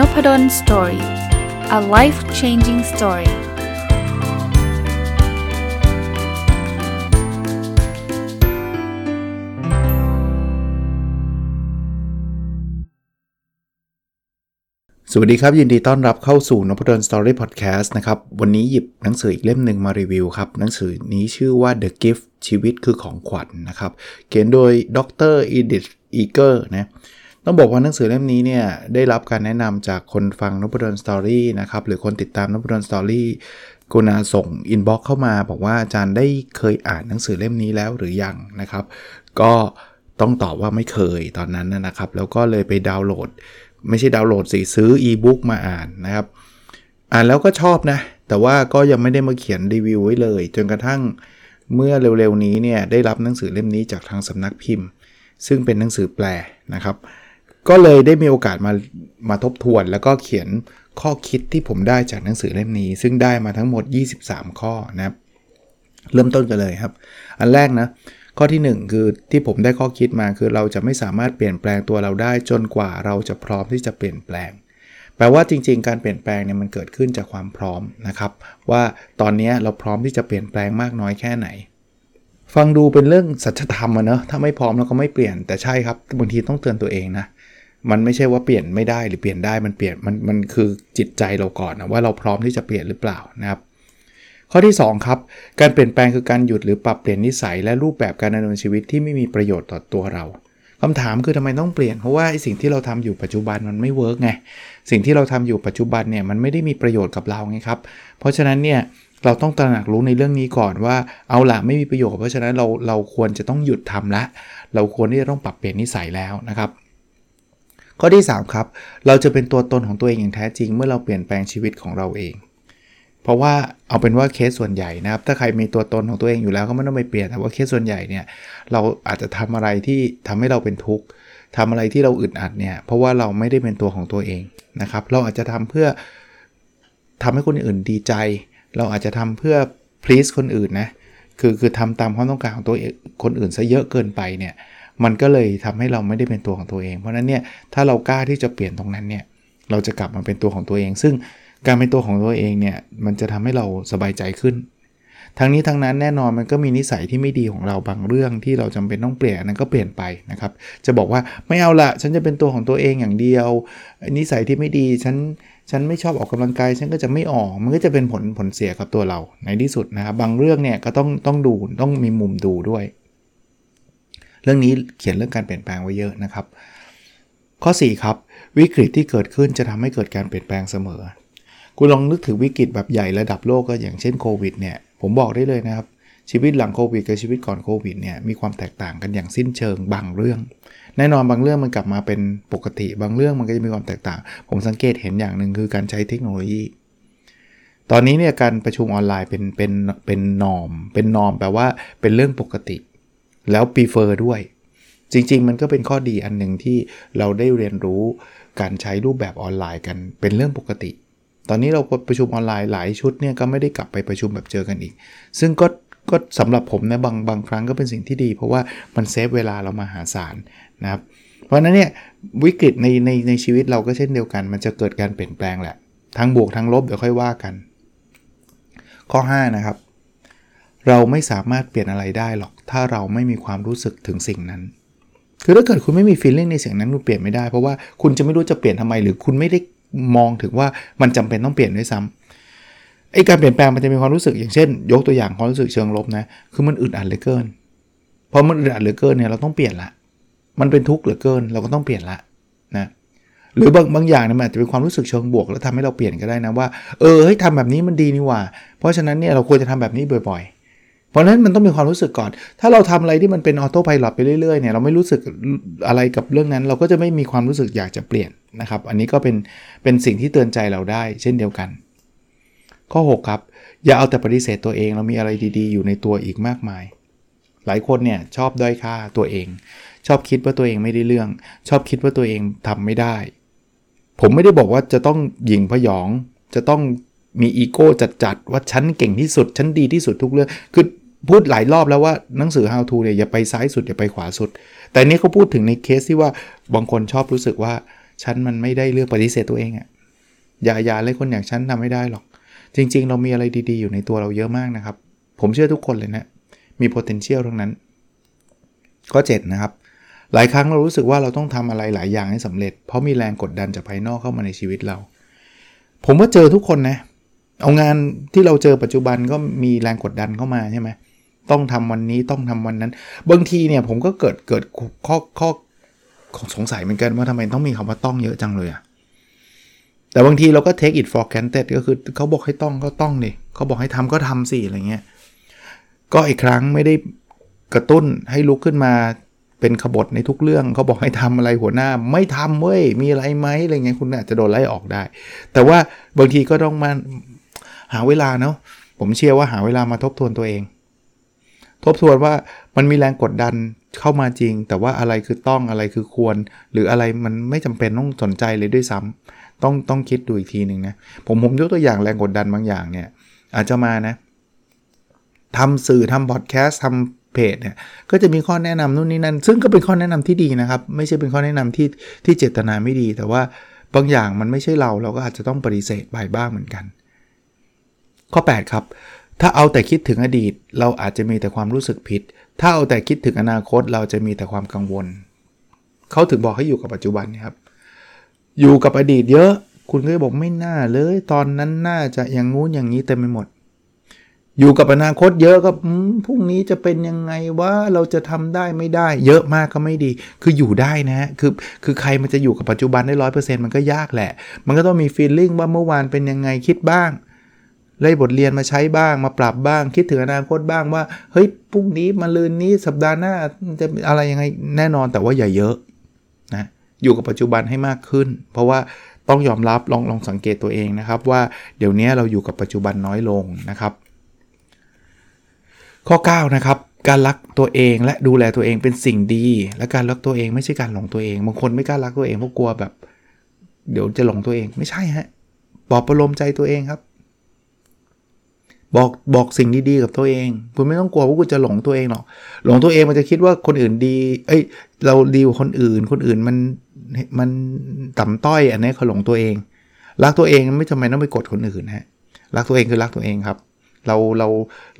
Nopadol's Story a life changing story สวัสดีครับ ยินดีต้อนรับเข้าสู่นพดล Story พอดแคสต์นะครับ วันนี้หยิบหนังสืออีกเล่มหนึ่งมารีวิวครับ หนังสือนี้ชื่อว่า The Gift ชีวิตคือของขวัญนะครับ เขียนโดยดรอีดิธอีเกอร์นะ ต้องบอกว่าหนังสือเล่มนี้เนี่ยได้รับการแนะนำจากคนฟังนพดล Story นะครับหรือคนติดตามนพดล Story กรุณาส่ง inbox เข้ามา บอกว่าอาจารย์ได้เคยอ่านหนังสือเล่มนี้แล้วหรือยังนะครับ ก็ต้องตอบว่าไม่เคยตอนนั้นนะครับ แล้วก็เลยไปดาวน์โหลด ไม่ใช่ดาวน์โหลดสิซื้ออีบุ๊กมาอ่านนะครับ อ่านแล้วก็ชอบนะ แต่ว่าก็ยังไม่ได้มาเขียนรีวิวไว้เลย จนกระทั่งเมื่อเร็วๆนี้เนี่ยได้รับหนังสือเล่มนี้จากทางสำนักพิมพ์ ซึ่งเป็นหนังสือแปลนะครับ ก็เลยได้มีโอกาสมามาทบทวน แล้วก็เขียนข้อคิดที่ผมได้จากหนังสือเล่มนี้ ซึ่งได้มาทั้งหมด 23 ข้อนะครับ เริ่มต้นกันเลยครับ อันแรกนะ ข้อที่ 1 คือที่ผมได้ข้อคิดมาคือเราจะไม่สามารถเปลี่ยนแปลงตัวเราได้จนกว่าเราจะพร้อมที่จะเปลี่ยนแปลง แปลว่าจริง ๆ การเปลี่ยนแปลงเนี่ยมันเกิดขึ้นจากความพร้อมนะครับ ว่าตอนนี้เราพร้อมที่จะเปลี่ยนแปลงมากน้อยแค่ไหนฟังดูเป็นเรื่องสัจธรรมอะเนอะถ้าไม่พร้อมเราก็ไม่เปลี่ยนแต่ใช่ครับบางทีต้องเตือนตัวเองนะ มันไม่ใช่ว่าเปลี่ยนไม่ได้หรือเปลี่ยนได้มันเปลี่ยนมันมันคือจิตใจเราก่อนนะว่าเราพร้อมที่จะเปลี่ยนหรือเปล่านะครับข้อที่ 2 ครับ การเปลี่ยนแปลงคือการหยุดหรือปรับเปลี่ยนนิสัยและรูปแบบการดำเนินชีวิตที่ไม่มีประโยชน์ต่อตัวเราคำถามคือทำไมต้องเปลี่ยน เพราะว่าสิ่งที่เราทำอยู่ปัจจุบันมันไม่เวิร์กไงสิ่งที่เราทำอยู่ปัจจุบันเนี่ยมันไม่ได้มีประโยชน์กับเราไงครับ เพราะฉะนั้นเนี่ยเราต้องตระหนักรู้ในเรื่องนี้ก่อนว่าเอาละไม่มีประโยชน์ เพราะฉะนั้นเราเราควรจะต้องหยุดทำละ เราควรที่จะต้องปรับเปลี่ยนนิสัยแล้วนะครับ ข้อที่ 3 ครับ เราจะเป็นตัวตนของตัวเองอย่างแท้จริง เมื่อเราเปลี่ยนแปลงชีวิตของเราเอง เพราะว่าเอาเป็นว่าเคสส่วนใหญ่นะครับ ถ้าใครมีตัวตนของตัวเองอยู่แล้วก็ไม่ต้องไปเปลี่ยน แต่ว่าเคสส่วนใหญ่เนี่ย เราอาจจะทำอะไรที่ทำให้เราเป็นทุกข์ทำอะไรที่เราอึดอัดเนี่ย เพราะว่าเราไม่ได้เป็นตัวของตัวเองนะครับ เราอาจจะทำเพื่อทำให้คนอื่นดีใจ เราอาจจะทำเพื่อ please คนอื่นนะ คือคือทำตามความต้องการของตัวคนอื่นซะเยอะเกินไปเนี่ย มันก็เลยทำให้เราไม่ได้เป็นตัวของตัวเอง เพราะนั้นเนี่ยถ้าเรากล้าที่จะเปลี่ยนตรงนั้นเนี่ยเราจะกลับมาเป็นตัวของตัวเอง ซึ่งการเป็นตัวของตัวเองเนี่ยมันจะทำให้เราสบายใจขึ้น ทั้งนี้ทั้งนั้นแน่นอนมันก็มีนิสัยที่ไม่ดีของเราบางเรื่องที่เราจำเป็นต้องเปลี่ยนนั้นก็เปลี่ยนไปนะครับจะบอกว่าไม่เอาละฉันจะเป็นตัวของตัวเองอย่างเดียว นิสัยที่ไม่ดีฉันฉันไม่ชอบออกกำลังกายฉันก็จะไม่ออกมันก็จะเป็นผลผลเสียกับตัวเราในที่สุดนะครับบางเรื่องเนี่ยก็ต้องต้องดูต้องมีมุมดูด้วย เรื่องนี้เขียนเรื่องการเปลี่ยนแปลงไว้เยอะนะครับ ข้อ 4 ครับ วิกฤตที่เกิดขึ้นจะทำให้เกิดการเปลี่ยนแปลงเสมอ คุณลองนึกถึงวิกฤตแบบใหญ่ระดับโลกก็อย่างเช่นโควิดเนี่ย ผมบอกได้เลยนะครับ ชีวิตหลังโควิดกับชีวิตก่อนโควิดเนี่ยมีความแตกต่างกันอย่างสิ้นเชิงบางเรื่อง แน่นอนบางเรื่องมันกลับมาเป็นปกติ บางเรื่องมันก็จะมีความแตกต่าง ผมสังเกตเห็นอย่างหนึ่งคือการใช้เทคโนโลยีตอนนี้เนี่ยการประชุมออนไลน์เป็นเป็นเป็นนอม เป็นนอมแปลว่าเป็นเรื่องปกติ แล้วปีเฟอร์ด้วย จริง ๆ มันก็เป็นข้อดีอันหนึ่งที่เราได้เรียนรู้การใช้รูปแบบออนไลน์กันเป็นเรื่องปกติ ตอนนี้เราประชุมออนไลน์หลายชุดเนี่ยก็ไม่ได้กลับไปประชุมแบบเจอกันอีก ซึ่งก็ก็สำหรับผมนะบางบางครั้งก็เป็นสิ่งที่ดี เพราะว่ามันเซฟเวลาเรามาหาศาลนะครับ เพราะนั้นเนี่ยวิกฤตในในในชีวิตเราก็เช่นเดียวกัน มันจะเกิดการเปลี่ยนแปลงแหละ ทั้งบวกทั้งลบเดี๋ยวค่อยว่ากัน ข้อ 5 นะครับ เราไม่สามารถเปลี่ยนอะไรได้หรอก ถ้าเราไม่มีความรู้สึกถึงสิ่งนั้น คือถ้าเกิดคุณไม่มีฟีลลิ่งในสียงนั้นคุณเปลี่ยนไม่ได้ เพราะว่าคุณจะไม่รู้จะเปลี่ยนทำไม หรือคุณไม่ได้มองถึงว่ามันจำเป็นต้องเปลี่ยนด้วยซ้ำไอ้การเปลี่ยนแปลงมันจะมีความรู้สึกอย่างเช่น ยกตัวอย่างความรู้สึกเชิงลบนะคือมันอึดอัดเหลือเกินพอมันอึดอัดเหลือเกินเนี่ยเราต้องเปลี่ยนละ มันเป็นทุกข์เหลือเกินเราก็ต้องเปลี่ยนละนะหรือบางบางอย่างเนี่ยมันอาจจะเป็นความรู้สึกเชิงบวก แล้วทำให้เราเปลี่ยนก็ได้นะว่าเออเฮ้ยทำแบบนี้มันดีนี่ว่า เพราะฉะนั้นเนี่ยเราควรจะทำแบบนี้บ่อยๆ เพราะฉะนั้นมันต้องมีความรู้สึกก่อน ถ้าเราทำอะไรที่มันเป็นออโต้พายロไปเรื่อยๆเนี่ยเราไม่รู้สึกอะไรกับเรื่องนั้น เราก็จะไม่มีความรู้สึกอยากจะเปลี่ยนนะครับ อันนี้ก็เป็นเป็นสิ่งที่เตือนใจเราได้ เช่นเดียวกัน ข้อ 6 ครับ อย่าเอาแต่ปฏิเสธตัวเอง เรามีอะไรดีๆ อยู่ในตัวอีกมากมาย หลายคนเนี่ยชอบด้อยค่าตัวเอง ชอบคิดว่าตัวเองไม่ได้เรื่อง ชอบคิดว่าตัวเองทำไม่ได้ ผมไม่ได้บอกว่าจะต้องหยิงพยอง จะต้องมีอีโก้จัดๆว่าฉันเก่งที่สุด ฉันดีที่สุดทุกเรื่อง คือ พูดหลายรอบแล้วว่าหนังสือ how to เนี่ยอย่าไปซ้ายสุดอย่าไปขวาสุด แต่นี้เขาพูดถึงในเคสที่ว่าบางคนชอบรู้สึกว่าฉันมันไม่ได้เลือกปฏิเสธตัวเองอะ่ะอย่าอย่าเลยคนอย่างฉันทำไม่ได้หรอก จริง ๆ เรามีอะไรดีๆ อยู่ในตัวเราเยอะมากนะครับ ผมเชื่อทุกคนเลยนะมี potential ทั้งนั้นข้อ7นะครับ หลายครั้งเรารู้สึกว่าเราต้องทำอะไรหลายอย่างให้สำเร็จ เพราะมีแรงกดดันจากภายนอกเข้ามาในชีวิตเรา ผมว่าเจอทุกคนนะ เอางานที่เราเจอปัจจุบันก็มีแรงกดดันเข้ามาใช่ไหม ต้องทำวันนี้ต้องทำวันนั้น บางทีเนี่ยผมก็เกิดเกิดข้อข้อสงสัยเหมือนกันว่าทำไมต้องมีคำว่าต้องเยอะจังเลยอะแต่บางทีเราก็ take it for granted ก็คือเขาบอกให้ต้องก็ต้องดิเขาบอกให้ทำก็ทำสิอะไรเงี้ยก็อีกครั้งไม่ได้กระตุ้นให้ลุกขึ้นมาเป็นขบฏในทุกเรื่องเขาบอกให้ทำอะไรหัวหน้า ไม่ทำเว้ยมีอะไรไหมอะไรเงี้ยคุณอาจจะโดนไล่ออกได้ แต่ว่าบางทีก็ต้องมาหาเวลาเนาะผมเชื่อว่าหาเวลามาทบทวนตัวเอง ทบทวนว่ามันมีแรงกดดันเข้ามาจริง แต่ว่าอะไรคือต้องอะไรคือควร หรืออะไรมันไม่จำเป็นต้องสนใจเลยด้วยซ้ำต้องต้องคิดดูอีกทีหนึ่งนะผมผมยกตัวอย่างแรงกดดันบางอย่างเนี่ย อาจจะมานะทำสื่อทำพอดแคสต์ทำเพจเนี่ยก็จะมีข้อแนะนำนู่นนี่นั่น ซึ่งก็เป็นข้อแนะนำที่ดีนะครับ ไม่ใช่เป็นข้อแนะนำที่ที่เจตนาไม่ดี แต่ว่าบางอย่างมันไม่ใช่เราเราก็อาจจะต้องปฏิเสธไปบ้างเหมือนกัน ข้อ 8 ครับ ถ้าเอาแต่คิดถึงอดีต เราอาจจะมีแต่ความรู้สึกผิด ถ้าเอาแต่คิดถึงอนาคต เราจะมีแต่ความกังวล เขาถึงบอกให้อยู่กับปัจจุบันนะครับ อยู่กับอดีตเยอะ คุณก็บอกไม่น่าเลย ตอนนั้นน่าจะอย่างงู้นอย่างนี้เต็มไปหมด อยู่กับอนาคตเยอะก็พรุ่งนี้จะเป็นยังไงว่าเราจะทำได้ไม่ได้ เยอะมากก็ไม่ดี คืออยู่ได้นะฮะคือคือใครมันจะอยู่กับปัจจุบันได้ร้อยเปอร์เซ็นต์มันก็ยากแหละ มันก็ต้องมีฟีลลิ่งว่าเมื่อวานเป็นยังไงคิดบ้าง เลยบทเรียนมาใช้บ้างมาปรับบ้าง คิดถึงอนาคตบ้างว่า เฮ้ยพรุ่งนี้มาลืนนี้สัปดาห์หน้าจะอะไรยังไงแน่นอนแต่ว่าอย่าเยอะนะอยู่กับปัจจุบันให้มากขึ้น เพราะว่าต้องยอมรับลองลองสังเกตตัวเองนะครับว่าเดี๋ยวนี้เราอยู่กับปัจจุบันน้อยลงนะครับ ข้อ9นะครับการรักตัวเองและดูแลตัวเองเป็นสิ่งดี และการรักตัวเองไม่ใช่การหลงตัวเอง บางคนไม่กล้ารักตัวเองเพราะกลัวแบบ เดี๋ยวจะหลงตัวเองไม่ใช่ฮะปลอบประโลมใจตัวเองครับ บอกบอกสิ่งดีๆกับตัวเอง คุณไม่ต้องกลัวว่าคุณจะหลงตัวเองหรอก หลงตัวเองมันจะคิดว่าคนอื่นดี เอ้ย เราดีกว่าคนอื่น คนอื่นมันมันต่ำต้อย อันนี้เขาหลงตัวเอง รักตัวเองไม่จำเป็นต้องไปกดคนอื่นฮะ รักตัวเองคือรักตัวเองครับ เราเรา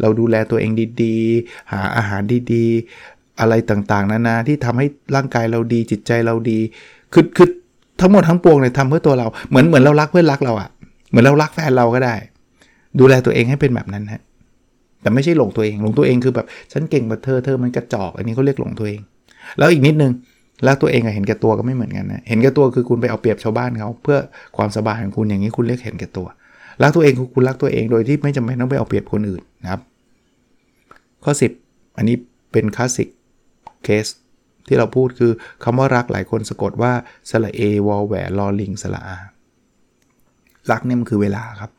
เราดูแลตัวเองดีๆ หาอาหารดีๆ อะไรต่างๆ นานาที่ทำให้ร่างกายเราดีจิตใจเราดี คือคือทั้งหมดทั้งปวงเนี่ยทำเพื่อตัวเรา เหมือนเหมือนเรารักเพื่อนรักเราอะเหมือนเรารักแฟนเราก็ได้ ดูแลตัวเองให้เป็นแบบนั้นฮะแต่ไม่ใช่หลงตัวเองหลงตัวเองคือแบบฉันเก่งกว่าเธอเธอมันกระจอก อันนี้เขาเรียกหลงตัวเอง แล้วอีกนิดนึงรักตัวเองกับเห็นแก่ตัวก็ไม่เหมือนกันนะเห็นแก่ตัวคือคุณไปเอาเปรียบชาวบ้านเขาเพื่อความสบายของคุณอย่างนี้คุณเรียกเห็นแก่ตัวรักตัวเองคือคุณรักตัวเองโดยที่ไม่จำเป็นต้องไปเอาเปรียบคนอื่นนะครับ ข้อ 10 อันนี้เป็น classic case ที่เราพูดคือคำว่ารักหลายคนสะกดว่าสระเอวอแหวนลอลิงสระอารักเนี่ยมันคือเวลาครับ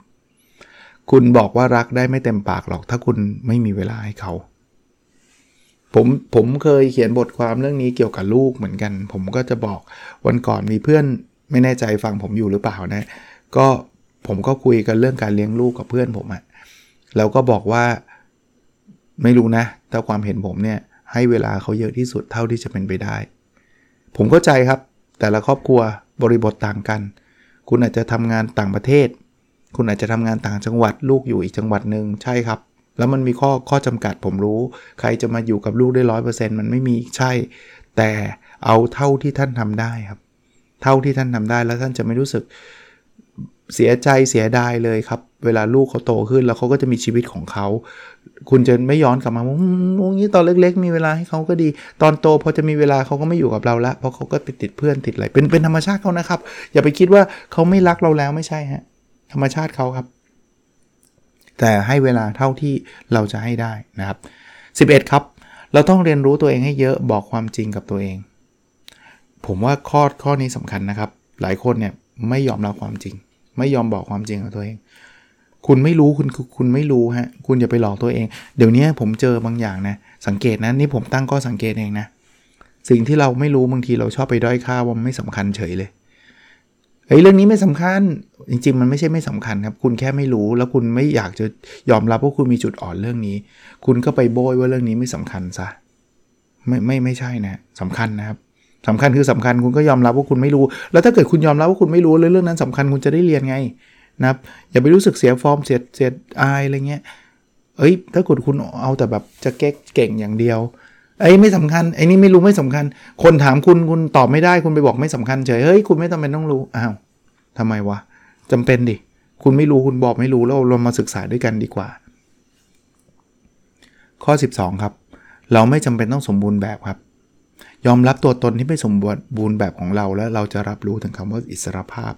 คุณบอกว่ารักได้ไม่เต็มปากหรอก ถ้าคุณไม่มีเวลาให้เขา ผมผมเคยเขียนบทความเรื่องนี้เกี่ยวกับลูกเหมือนกัน ผมก็จะบอกวันก่อนมีเพื่อนไม่แน่ใจฟังผมอยู่หรือเปล่านะ ก็ผมก็คุยกันเรื่องการเลี้ยงลูกกับเพื่อนผมอะแล้วก็บอกว่าไม่รู้นะถ้าความเห็นผมเนี่ยให้เวลาเขาเยอะที่สุดเท่าที่จะเป็นไปได้ ผมเข้าใจครับ แต่ละครอบครัวบริบทต่างกัน คุณอาจจะทำงานต่างประเทศ คุณอาจจะทำงานต่างจังหวัดลูกอยู่อีกจังหวัดหนึ่งใช่ครับ แล้วมันมีข้อข้อจำกัดผมรู้ ใครจะมาอยู่กับลูกได้ร้อยเปอร์เซ็นต์มันไม่มีใช่ แต่เอาเท่าที่ท่านทำได้ครับ เท่าที่ท่านทำได้แล้วท่านจะไม่รู้สึกเสียใจเสียดายเลยครับ เวลาลูกเขาโตขึ้นแล้วเขาก็จะมีชีวิตของเขา คุณจะไม่ย้อนกลับมาว่าโอ้ตอนเล็ก ๆ มีเวลาให้เขาก็ดี ตอนโตพอจะมีเวลาเขาก็ไม่อยู่กับเราละเพราะเขาก็ไปติดเพื่อนติดอะไรเป็นเป็นธรรมชาติเขานะครับ อย่าไปคิดว่าเขาไม่รักเราแล้วไม่ใช่ฮะ ธรรมชาติเขาครับ แต่ให้เวลาเท่าที่เราจะให้ได้นะครับ 11 ครับ เราต้องเรียนรู้ตัวเองให้เยอะบอกความจริงกับตัวเอง ผมว่าข้อข้อนี้สำคัญนะครับ หลายคนเนี่ยไม่ยอมรับความจริง ไม่ยอมบอกความจริงกับตัวเอง คุณไม่รู้คุณคุณไม่รู้ฮะคุณอย่าไปหลอกตัวเอง เดี๋ยวนี้ผมเจอบางอย่างนะสังเกตนะนี่ผมตั้งก็สังเกตเองนะสิ่งที่เราไม่รู้บางทีเราชอบไปด้อยค่าว่ามันไม่สำคัญเฉยเลย เฮ้ยเรื่องนี้ไม่สำคัญ จริง ๆ มันไม่ใช่ไม่สำคัญครับ คุณแค่ไม่รู้ แล้วคุณไม่อยากจะยอมรับว่าคุณมีจุดอ่อนเรื่องนี้ คุณก็ไปโบยว่าเรื่องนี้ไม่สำคัญซะไม่ไม่ไม่ใช่นะสำคัญนะครับสำคัญคือสำคัญคุณก็ยอมรับว่าคุณไม่รู้ แล้วถ้าเกิดคุณยอมรับว่าคุณไม่รู้เรื่องนั้นสำคัญคุณจะได้เรียนไงนะครับ อย่าไปรู้สึกเสียฟอร์มเสียเสียอายอะไรเงี้ยเอ้ยถ้าคุณคุณเอาแต่แบบจะเก๊กเก่งอย่างเดียว ไอ้ไม่สำคัญไอ้นี่ไม่รู้ไม่สำคัญ คนถามคุณคุณตอบไม่ได้คุณไปบอกไม่สำคัญเฉยเฮ้ยคุณไม่จำเป็นต้องรู้อ้าวทำไมวะจำเป็นดิคุณไม่รู้คุณบอกไม่รู้แล้วเรามาศึกษาด้วยกันดีกว่า ข้อ 12 ครับ เราไม่จำเป็นต้องสมบูรณ์แบบครับ ยอมรับตัวตนที่ไม่สมบูรณ์แบบของเราแล้วเราจะรับรู้ถึงคำว่าอิสรภาพ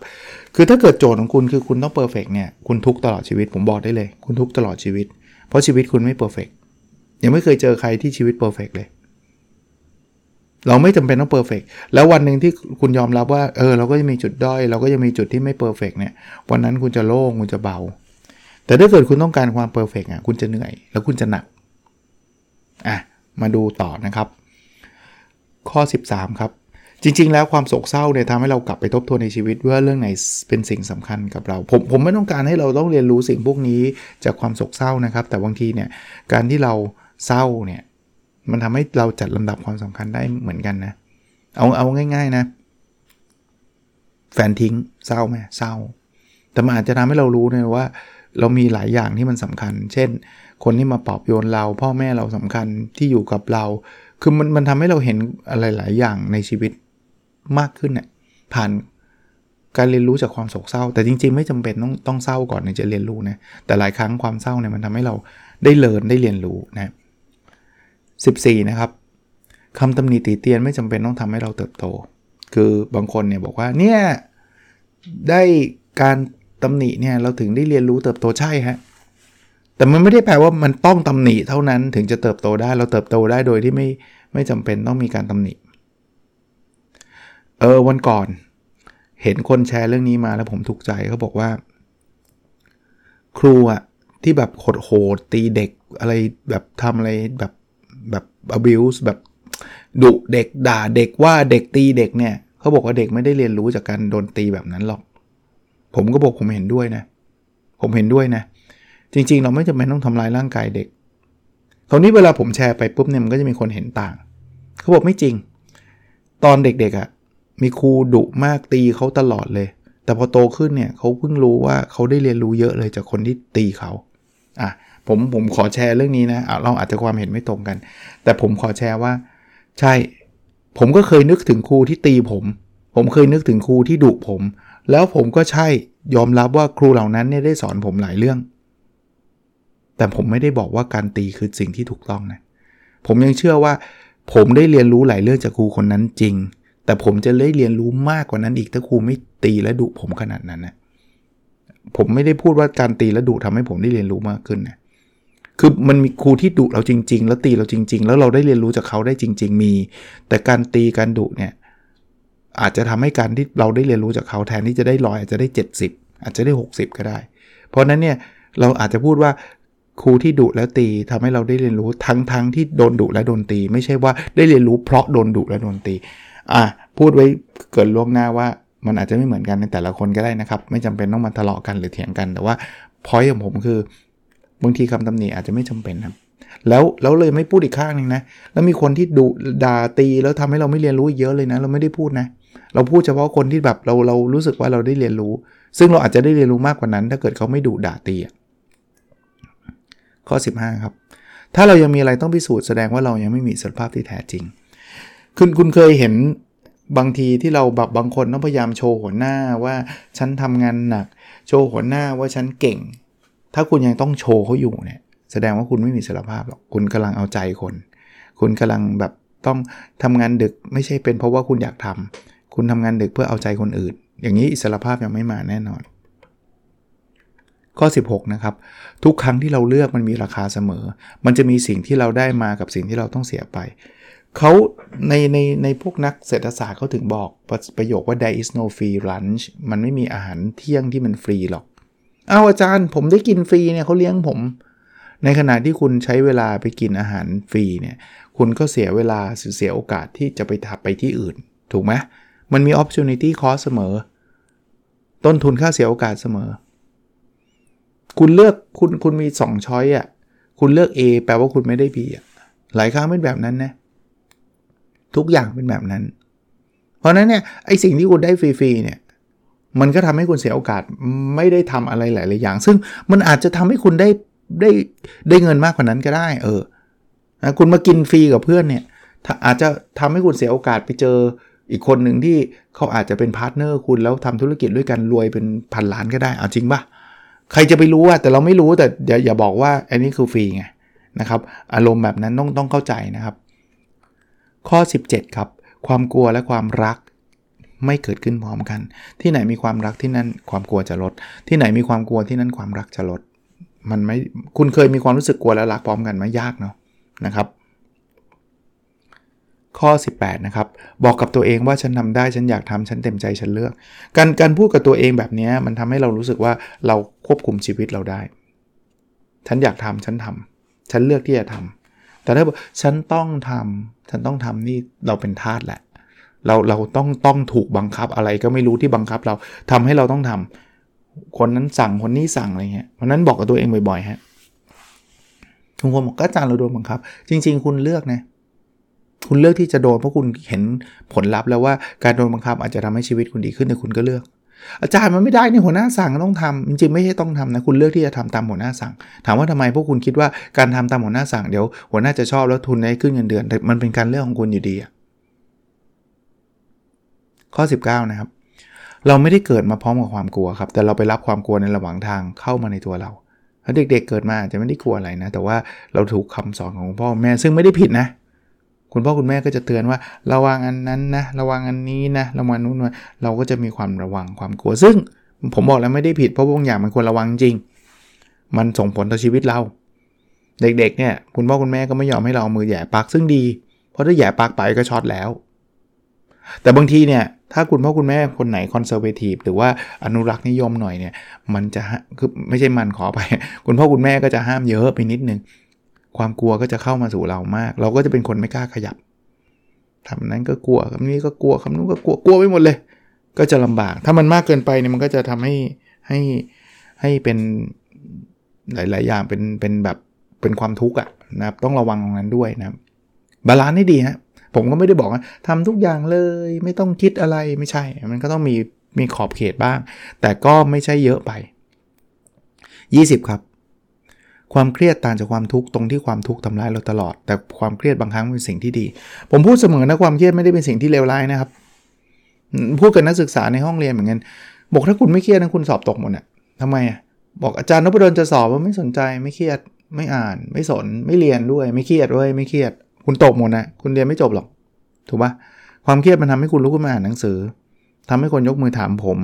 คือถ้าเกิดโจทย์ของคุณคือคุณต้อง perfect เนี่ยคุณทุกข์ตลอดชีวิตผมบอกได้เลย คุณทุกข์ตลอดชีวิต เพราะชีวิตคุณไม่ perfectยังไม่เคยเจอใครที่ชีวิต perfect เลย เราไม่จำเป็นต้อง perfect แล้ววันหนึ่งที่คุณยอมรับว่า เออ เราก็จะมีจุดด้อย เราก็จะมีจุดที่ไม่ perfect เนี่ยวันนั้นคุณจะโล่งคุณจะเบา แต่ถ้าเกิดคุณต้องการความ perfect อะคุณจะเหนื่อย แล้วคุณจะหนักอะมาดูต่อนะครับ ข้อ 13 ครับ จริง ๆ แล้วความโศกเศร้าเนี่ยทำให้เรากลับไปทบทวนในชีวิตว่าเรื่องไหนเป็นสิ่งสำคัญกับเรา ผมผมไม่ต้องการให้เราต้องเรียนรู้สิ่งพวกนี้จากความโศกเศร้านะครับ แต่บางทีเนี่ยการที่เราเศร้าเนี่ย มันทำให้เราจัดลำดับความสำคัญได้เหมือนกันนะ เอาเอาง่าย ๆนะ แฟนทิ้งเศร้าไหมเศร้า แต่มันอาจจะทำให้เรารู้นะว่า เรามีหลายอย่างที่มันสำคัญ เช่น คนที่มาปลอบโยนเรา พ่อแม่เราสำคัญที่อยู่กับเรา คือมันมันทำให้เราเห็นอะไรหลายอย่างในชีวิตมากขึ้นเนี่ยผ่านการเรียนรู้จากความโศกเศร้า แต่จริงๆ ไม่จำเป็นต้องต้องเศร้าก่อนถึงจะเรียนรู้นะ แต่หลายครั้งความเศร้าเนี่ยมันทำให้เราได้เรียนได้เรียนรู้นะ 14 นะครับคำตำหนิตีเตียนไม่จำเป็นต้องทำให้เราเติบโต คือบางคนเนี่ยบอกว่าเนี่ยได้การตำหนิเนี่ยเราถึงได้เรียนรู้เติบโตใช่ฮะแต่มันไม่ได้แปลว่ามันต้องตำหนิเท่านั้นถึงจะเติบโตได้เราเติบโตได้โดยที่ไม่ไม่จำเป็นต้องมีการตำหนิ เออวันก่อน เห็นคนแชร์เรื่องนี้มาแล้วผมถูกใจเขาบอกว่า ครูอะที่แบบโหดโหดตีเด็กอะไรแบบทำอะไรแบบ แบบ abuse แบบดุเด็กด่าเด็กว่าเด็กตีเด็กเนี่ยเขาบอกว่าเด็กไม่ได้เรียนรู้จากการโดนตีแบบนั้นหรอก ผมก็บอกผมเห็นด้วยนะ ผมเห็นด้วยนะ จริง ๆ เราไม่จำเป็นต้องทำลายร่างกายเด็กคราวนี้เวลาผมแชร์ไปปุ๊บเนี่ยมันก็จะมีคนเห็นต่างเขาบอกไม่จริง ตอนเด็กๆอะ่ะมีครูดุมากตีเขาตลอดเลย แต่พอโตขึ้นเนี่ยเขาเพิ่งรู้ว่าเขาได้เรียนรู้เยอะเลยจากคนที่ตีเขาอะ ผมผมขอแชร์เรื่องนี้นะเราอาจจะความเห็นไม่ตรงกัน แต่ผมขอแชร์ว่า ใช่ ผมก็เคยนึกถึงครูที่ตีผม ผมเคยนึกถึงครูที่ดุผม แล้วผมก็ใช่ยอมรับว่าครูเหล่านั้นเนี่ยได้สอนผมหลายเรื่อง แต่ผมไม่ได้บอกว่าการตีคือสิ่งที่ถูกต้องนะผมยังเชื่อว่า ผมได้เรียนรู้หลายเรื่องจากครูคนนั้นจริง แต่ผมจะได้เรียนรู้มากกว่านั้นอีกถ้าครูไม่ตีและดุผมขนาดนั้นนะผมไม่ได้พูดว่าการตีและดุทำให้ผมได้เรียนรู้มากขึ้นนะ คือมันมีครูที่ดุเราจริง ๆ แล้วตีเราจริง ๆ แล้วเราได้เรียนรู้จากเขาได้จริง ๆ มี แต่การตีการดุเนี่ยอาจจะทำให้การที่เราได้เรียนรู้จากเขาแทนที่จะได้ร้อยอาจจะได้ 70 อาจจะได้ 60 ก็ได้ เพราะนั้นเนี่ยเราอาจจะพูดว่าครูที่ดุแล้วตีทำให้เราได้เรียนรู้ทั้งทั้งที่โดนดุและโดนตี ไม่ใช่ว่าได้เรียนรู้เพราะโดนดุและโดนตีอะพูดไว้เกิดล่วงหน้าว่ามันอาจจะไม่เหมือนกันในแต่ละคนก็ได้นะครับ ไม่จำเป็นต้องมาทะเลาะกันหรือเถียงกันแต่ว่าพอยของผมคือ บางทีคำตำหนิอาจจะไม่จำเป็นครับ แล้วแล้วเลยไม่พูดอีกข้างหนึ่งนะ แล้วมีคนที่ดุด่าตีแล้วทำให้เราไม่เรียนรู้เยอะเลยนะ เราไม่ได้พูดนะ เราพูดเฉพาะคนที่แบบเราเรารู้สึกว่าเราได้เรียนรู้ ซึ่งเราอาจจะได้เรียนรู้มากกว่านั้น ถ้าเกิดเขาไม่ดุด่าตีข้อ 15 ครับ ถ้าเรายังมีอะไรต้องพิสูจน์แสดงว่าเรายังไม่มีสภาพที่แท้จริง คุณคุณเคยเห็นบางทีที่เราแบบบางคนต้องพยายามโชว์หัวหน้าว่าฉันทำงานหนัก โชว์หัวหน้าว่าฉันเก่ง ถ้าคุณยังต้องโชว์เขาอยู่เนี่ย แสดงว่าคุณไม่มีสารภาพหรอก คุณกำลังเอาใจคน คุณกำลังแบบต้องทำงานดึกไม่ใช่เป็นเพราะว่าคุณอยากทำคุณทำงานดึกเพื่อเอาใจคนอื่น อย่างนี้อิสรภาพยังไม่มาแน่นอน ข้อ 16 นะครับ ทุกครั้งที่เราเลือกมันมีราคาเสมอ มันจะมีสิ่งที่เราได้มากับสิ่งที่เราต้องเสียไปเขาในในในพวกนักเศรษฐศาสตร์เขาถึงบอกประโยคว่า there is no free lunch มันไม่มีอาหารเที่ยงที่มันฟรีหรอก เอาอาจารย์ผมได้กินฟรีเนี่ยเขาเลี้ยงผม ในขณะที่คุณใช้เวลาไปกินอาหารฟรีเนี่ยคุณก็เสียเวลาเสียโอกาสที่จะไปทับไปที่อื่น ถูกไหมมันมี opportunity cost เสมอ ต้นทุนค่าเสียโอกาสเสมอ คุณเลือกคุณคุณมี 2 ช้อยอะคุณเลือก A แปลว่าคุณไม่ได้ B อะหลายครั้งเป็นแบบนั้นนะทุกอย่างเป็นแบบนั้น เพราะฉะนั้นเนี่ยไอสิ่งที่คุณได้ฟรีๆเนี่ย มันก็ทำให้คุณเสียโอกาสไม่ได้ทำอะไรหลาย ๆ อย่าง ซึ่งมันอาจจะทำให้คุณได้ได้ได้เงินมากกว่านั้นก็ได้ เออนะคุณมากินฟรีกับเพื่อนเนี่ยอาจจะทำให้คุณเสียโอกาสไปเจออีกคนหนึ่งที่เขาอาจจะเป็น partner คุณแล้วทำธุรกิจด้วยกันรวยเป็นพันล้านก็ได้เอาจริงปะใครจะไปรู้อะแต่เราไม่รู้แต่อย่าอย่าบอกว่าอันนี้คือฟรีไงนะครับ อารมณ์แบบนั้นต้องต้องเข้าใจนะครับ ข้อ 17 ครับ ความกลัวและความรัก ไม่เกิดขึ้นพร้อมกัน ที่ไหนมีความรักที่นั่นความกลัวจะลด ที่ไหนมีความกลัวที่นั่นความรักจะลด มันไม่คุณเคยมีความรู้สึกกลัวและรักพร้อมกันไหมยากเนาะนะครับ ข้อ 18 นะครับ บอกกับตัวเองว่าฉันทาได้ฉันอยากทำฉันเต็มใจฉันเลือก การการพูดกับตัวเองแบบนี้มันทำให้เรารู้สึกว่าเราควบคุมชีวิตเราได้ ฉันอยากทำฉันทำฉันเลือกที่จะทำแต่ถ้าบอกฉันต้องทำฉันต้องทำนี่เราเป็นทาสแหละ เราเราต้องต้องถูกบังคับอะไรก็ไม่รู้ที่บังคับเราทำให้เราต้องทำคนนั้นสั่งคนนี้สั่งอะไรเงี้ยเพราะนั้นบอกกับตัวเองบ่อยๆฮะทุกคนบอกก็อาจารย์เราโดนบังคับ จริง ๆ คุณเลือกนะคุณเลือกที่จะโดนเพราะคุณเห็นผลลัพธ์แล้วว่าการโดนบังคับอาจจะทำให้ชีวิตคุณดีขึ้นแต่คุณก็เลือก อาจารย์มันไม่ได้นี่หัวหน้าสั่งต้องทำจริงๆไม่ใช่ต้องทำนะคุณเลือกที่จะทำตามหัวหน้าสั่ง ถามว่าทำไมพวกคุณคิดว่าการทำตามหัวหน้าสั่งเดี๋ยวหัวหน้าจะชอบแล้วทุนได้ขึ้นเงินเดือนแต่มันเป็นการเลือกของคุณอยู่ดีอะ ข้อ 19 นะครับ เราไม่ได้เกิดมาพร้อมกับความกลัวครับ แต่เราไปรับความกลัวในระหว่างทางเข้ามาในตัวเราถ้าเด็กๆเกิดมาจะไม่ได้กลัวอะไรนะ แต่ว่าเราถูกคำสอนของพ่อแม่ซึ่งไม่ได้ผิดนะ คุณพ่อคุณแม่ก็จะเตือนว่า ระวังอันนั้นนะ ระวังอันนี้นะ ระวังนู้นเราก็จะมีความระวังความกลัว ซึ่งผมบอกแล้วไม่ได้ผิดเพราะบางอย่างมันควรระวังจริง มันส่งผลต่อชีวิตเรา เด็กๆ เนี่ย คุณพ่อคุณแม่ก็ไม่ยอมให้เรามือแหย่ปลั๊กซึ่งดี เพราะถ้าแหย่ปลั๊กไปก็ช็อตแล้ว แต่บางทีเนี่ย ถ้าคุณพ่อคุณแม่คนไหน conservative หรือว่าอนุรักษ์นิยมหน่อยเนี่ย มันจะคือไม่ใช่มันขอไป คุณพ่อคุณแม่ก็จะห้ามเยอะไปนิดนึง ความกลัวก็จะเข้ามาสู่เรามาก เราก็จะเป็นคนไม่กล้าขยับทำนั้นก็กลัวทำนี้ก็กลัวทำนู้นก็กลัวกลัวไปหมดเลย ก็จะลำบาก ถ้ามันมากเกินไปเนี่ยมันก็จะทำให้ให้ให้เป็นหลาย ๆ อย่างเป็นเป็นแบบเป็นความทุกข์อะนะครับต้องระวังตรงนั้นด้วยนะ balance ให้ดีฮะ ผมก็ไม่ได้บอกว่าทำทุกอย่างเลยไม่ต้องคิดอะไรไม่ใช่ มันก็ต้องมีมีขอบเขตบ้าง แต่ก็ไม่ใช่เยอะไป 20 ครับ ความเครียดต่างจากความทุกข์ตรงที่ความทุกข์ทำร้ายเราตลอด แต่ความเครียดบางครั้งเป็นสิ่งที่ดี ผมพูดเสมอนะความเครียดไม่ได้เป็นสิ่งที่เลวร้ายนะครับพูดกับนักศึกษาในห้องเรียนเหมือนกันบอกถ้าคุณไม่เครียดนะคุณสอบตกหมดอะทำไมอะบอกอาจารย์นพดลจะสอบว่าไม่สนใจไม่เครียดไม่อ่าน ไม่สนไม่เรียนด้วยไม่เครียดด้วยไม่เครียด คุณตกหมดนะคุณเรียนไม่จบหรอก ถูกปะความเครียดมันทำให้คุณลุกขึ้นมาอ่านหนังสือทำให้คนยกมือถามผม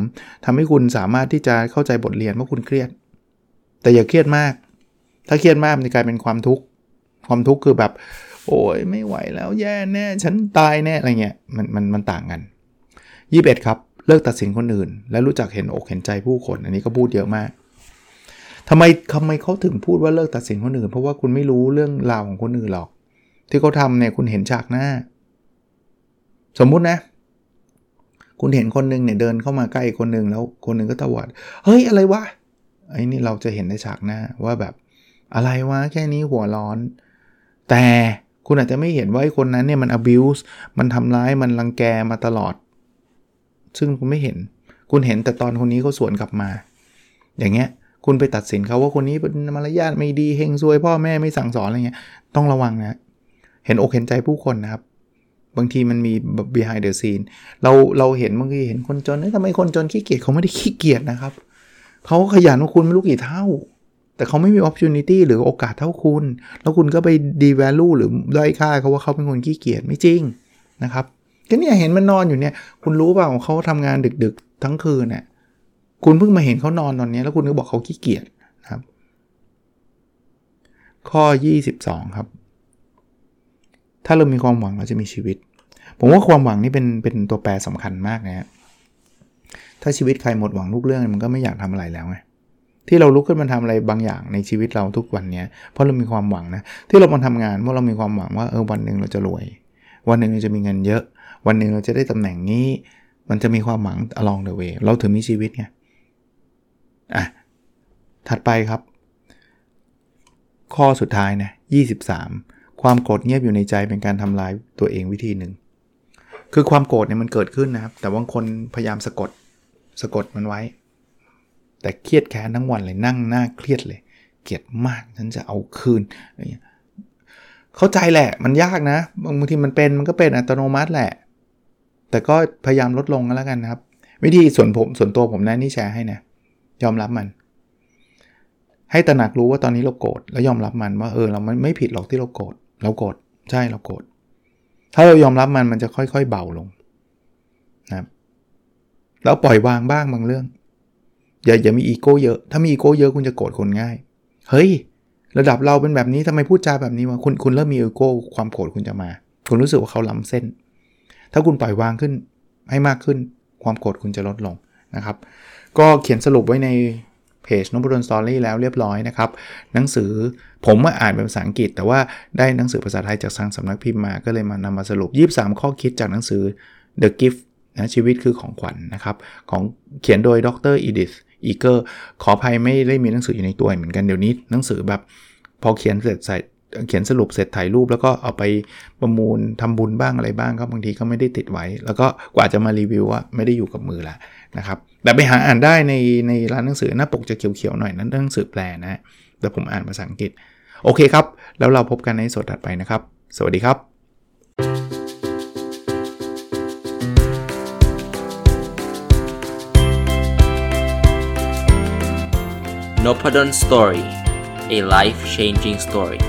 ทำให้คุณสามารถที่จะเข้าใจบทเรียนว่าคุณเครียด แต่อย่าเครียดมาก ถ้าเครียดมากมันจะกลายเป็นความทุกข์ ความทุกข์คือแบบ โอ้ยไม่ไหวแล้วแย่แน่ฉันตายแน่อะไรเงี้ยมันมันมันต่างกัน21ครับเลิกตัดสินคนอื่น และรู้จักเห็นอกเห็นใจผู้คน อันนี้ก็พูดเยอะมากทำไมทำไมเขาถึงพูดว่าเลิกตัดสินคนอื่น เพราะว่าคุณไม่รู้เรื่องราวของคนอื่นหรอก ที่เขาทำเนี่ยคุณเห็นฉากหน้า สมมุตินะ คุณเห็นคนนึงเนี่ยเดินเข้ามาใกล้คนนึงแล้วคนนึงก็ตะวัดเฮ้ยอะไรวะไอ้นี่เราจะเห็นในฉากหน้าว่าแบบอะไรวะแค่นี้หัวร้อน แต่คุณอาจจะไม่เห็นว่าไอ้คนนั้นเนี่ยมัน abuse มันทำร้ายมันรังแกมาตลอด ซึ่งคุณไม่เห็น คุณเห็นแต่ตอนคนนี้เขาสวนกลับมา อย่างเงี้ยคุณไปตัดสินเขาว่าคนนี้เป็นมารยาทไม่ดีเฮงซวยพ่อแม่ไม่สั่งสอนอะไรเงี้ยต้องระวังนะ เห็นอกเห็นใจผู้คนนะครับ บางทีมันมี behind the scene เราเราเห็นบางทีเห็นคนจนทำไมคนจนขี้เกียจเขาไม่ได้ขี้เกียจนะครับเขาขยันกว่าคุณไม่รู้กี่เท่า แต่เขาไม่มี opportunity หรือโอกาสเท่าคุณ แล้วคุณก็ไป devalue หรือด้อยค่าเขาว่าเขาเป็นคนขี้เกียจไม่จริงนะครับก็เนี่ยเห็นมันนอนอยู่เนี่ย คุณรู้เปล่าเขาทำงานดึกๆ ทั้งคืนเนี่ยคุณเพิ่งมาเห็นเขานอนตอนนี้แล้วคุณก็บอกเขาขี้เกียจนะครับ ข้อ 22 ครับ ถ้าเรามีความหวังเราจะมีชีวิต ผมว่าความหวังนี่เป็นเป็นตัวแปรสำคัญมากนะฮะถ้าชีวิตใครหมดหวังทุกเรื่องมันก็ไม่อยากทำอะไรแล้วไงที่เราลุกขึ้นมาทำอะไรบางอย่างในชีวิตเราทุกวันเนี้เพราะเรามีความหวังนะที่เรามาทำงานเพราะเรามีความหวังว่าเออวันหนึ่งเราจะรวย วันหนึ่งเราจะมีเงินเยอะ วันหนึ่งเราจะได้ตำแหน่งนี้ มันจะมีความหวัง along the way เราถึงมีชีวิตไงอะถัดไปครับ ข้อสุดท้ายนะ23 ความโกรธเงียบอยู่ในใจเป็นการทำลายตัวเองวิธีหนึ่ง คือความโกรธเนี่ยมันเกิดขึ้นนะครับ แต่บางคนพยายามสะกดสะกดมันไว้ แต่เครียดแค้นทั้งวันเลยนั่งหน้าเครียดเลย เกลียดมากฉันจะเอาคืน เข้าใจแหละมันยากนะบางทีมันเป็นมันก็เป็นอัตโนมัติแหละ แต่ก็พยายามลดลงกันแล้วกันนะครับ วิธีส่วนผมส่วนตัวผมนะนี่แชร์ให้นะยอมรับมัน ให้ตระหนักรู้ว่าตอนนี้เราโกรธแล้วยอมรับมันว่าเออเราไม่ไม่ผิดหรอกที่เราโกรธ เราโกรธใช่เราโกรธถ้าเรายอมรับมันมันจะค่อยๆเบาลงนะครับแล้วปล่อยวางบ้างบางเรื่อง อย่าอย่ามีอีโก้เยอะ ถ้ามีอีโก้เยอะคุณจะโกรธคนง่าย เฮ้ย ระดับเราเป็นแบบนี้ทำไมพูดจาแบบนี้วะคุณคุณเริ่มมีอีโก้ความโกรธคุณจะมา คุณรู้สึกว่าเขาล้ำเส้น ถ้าคุณปล่อยวางขึ้นให้มากขึ้น ความโกรธคุณจะลดลงนะครับ ก็เขียนสรุปไว้ใน เพจนพดล Story แล้วเรียบร้อยนะครับ หนังสือผมมาอ่านเป็นภาษาอังกฤษ แต่ว่าได้หนังสือภาษาไทยจากทางสำนักพิมพ์มาก็เลยมานำมาสรุป 23 ข้อคิดจากหนังสือ The Gift นะชีวิตคือของขวัญนนะครับ ของเขียนโดยดร. Edith Eger ขออภัยไม่ได้มีหนังสืออยู่ในตัวเหมือนกันเดี๋ยวนี้หนังสือแบบพอเขียนเสร็จใส่ เขียนสรุปเสร็จถ่ายรูปแล้วก็เอาไปประมูลทำบุญบ้างอะไรบ้างก็บางทีก็ไม่ได้ติดไว้ แล้วก็กว่าจะมารีวิวว่าไม่ได้อยู่กับมือละนะครับแต่ไปหาอ่านได้ในในร้านหนังสือหน้าปกจะเขียวๆหน่อยนั้นหนังสือแปลนะแต่ผมอ่านภาษาอังกฤษ โอเคครับ แล้วเราพบกันในสดถัดไปนะครับ สวัสดีครับ n o p a d o n Story a life changing story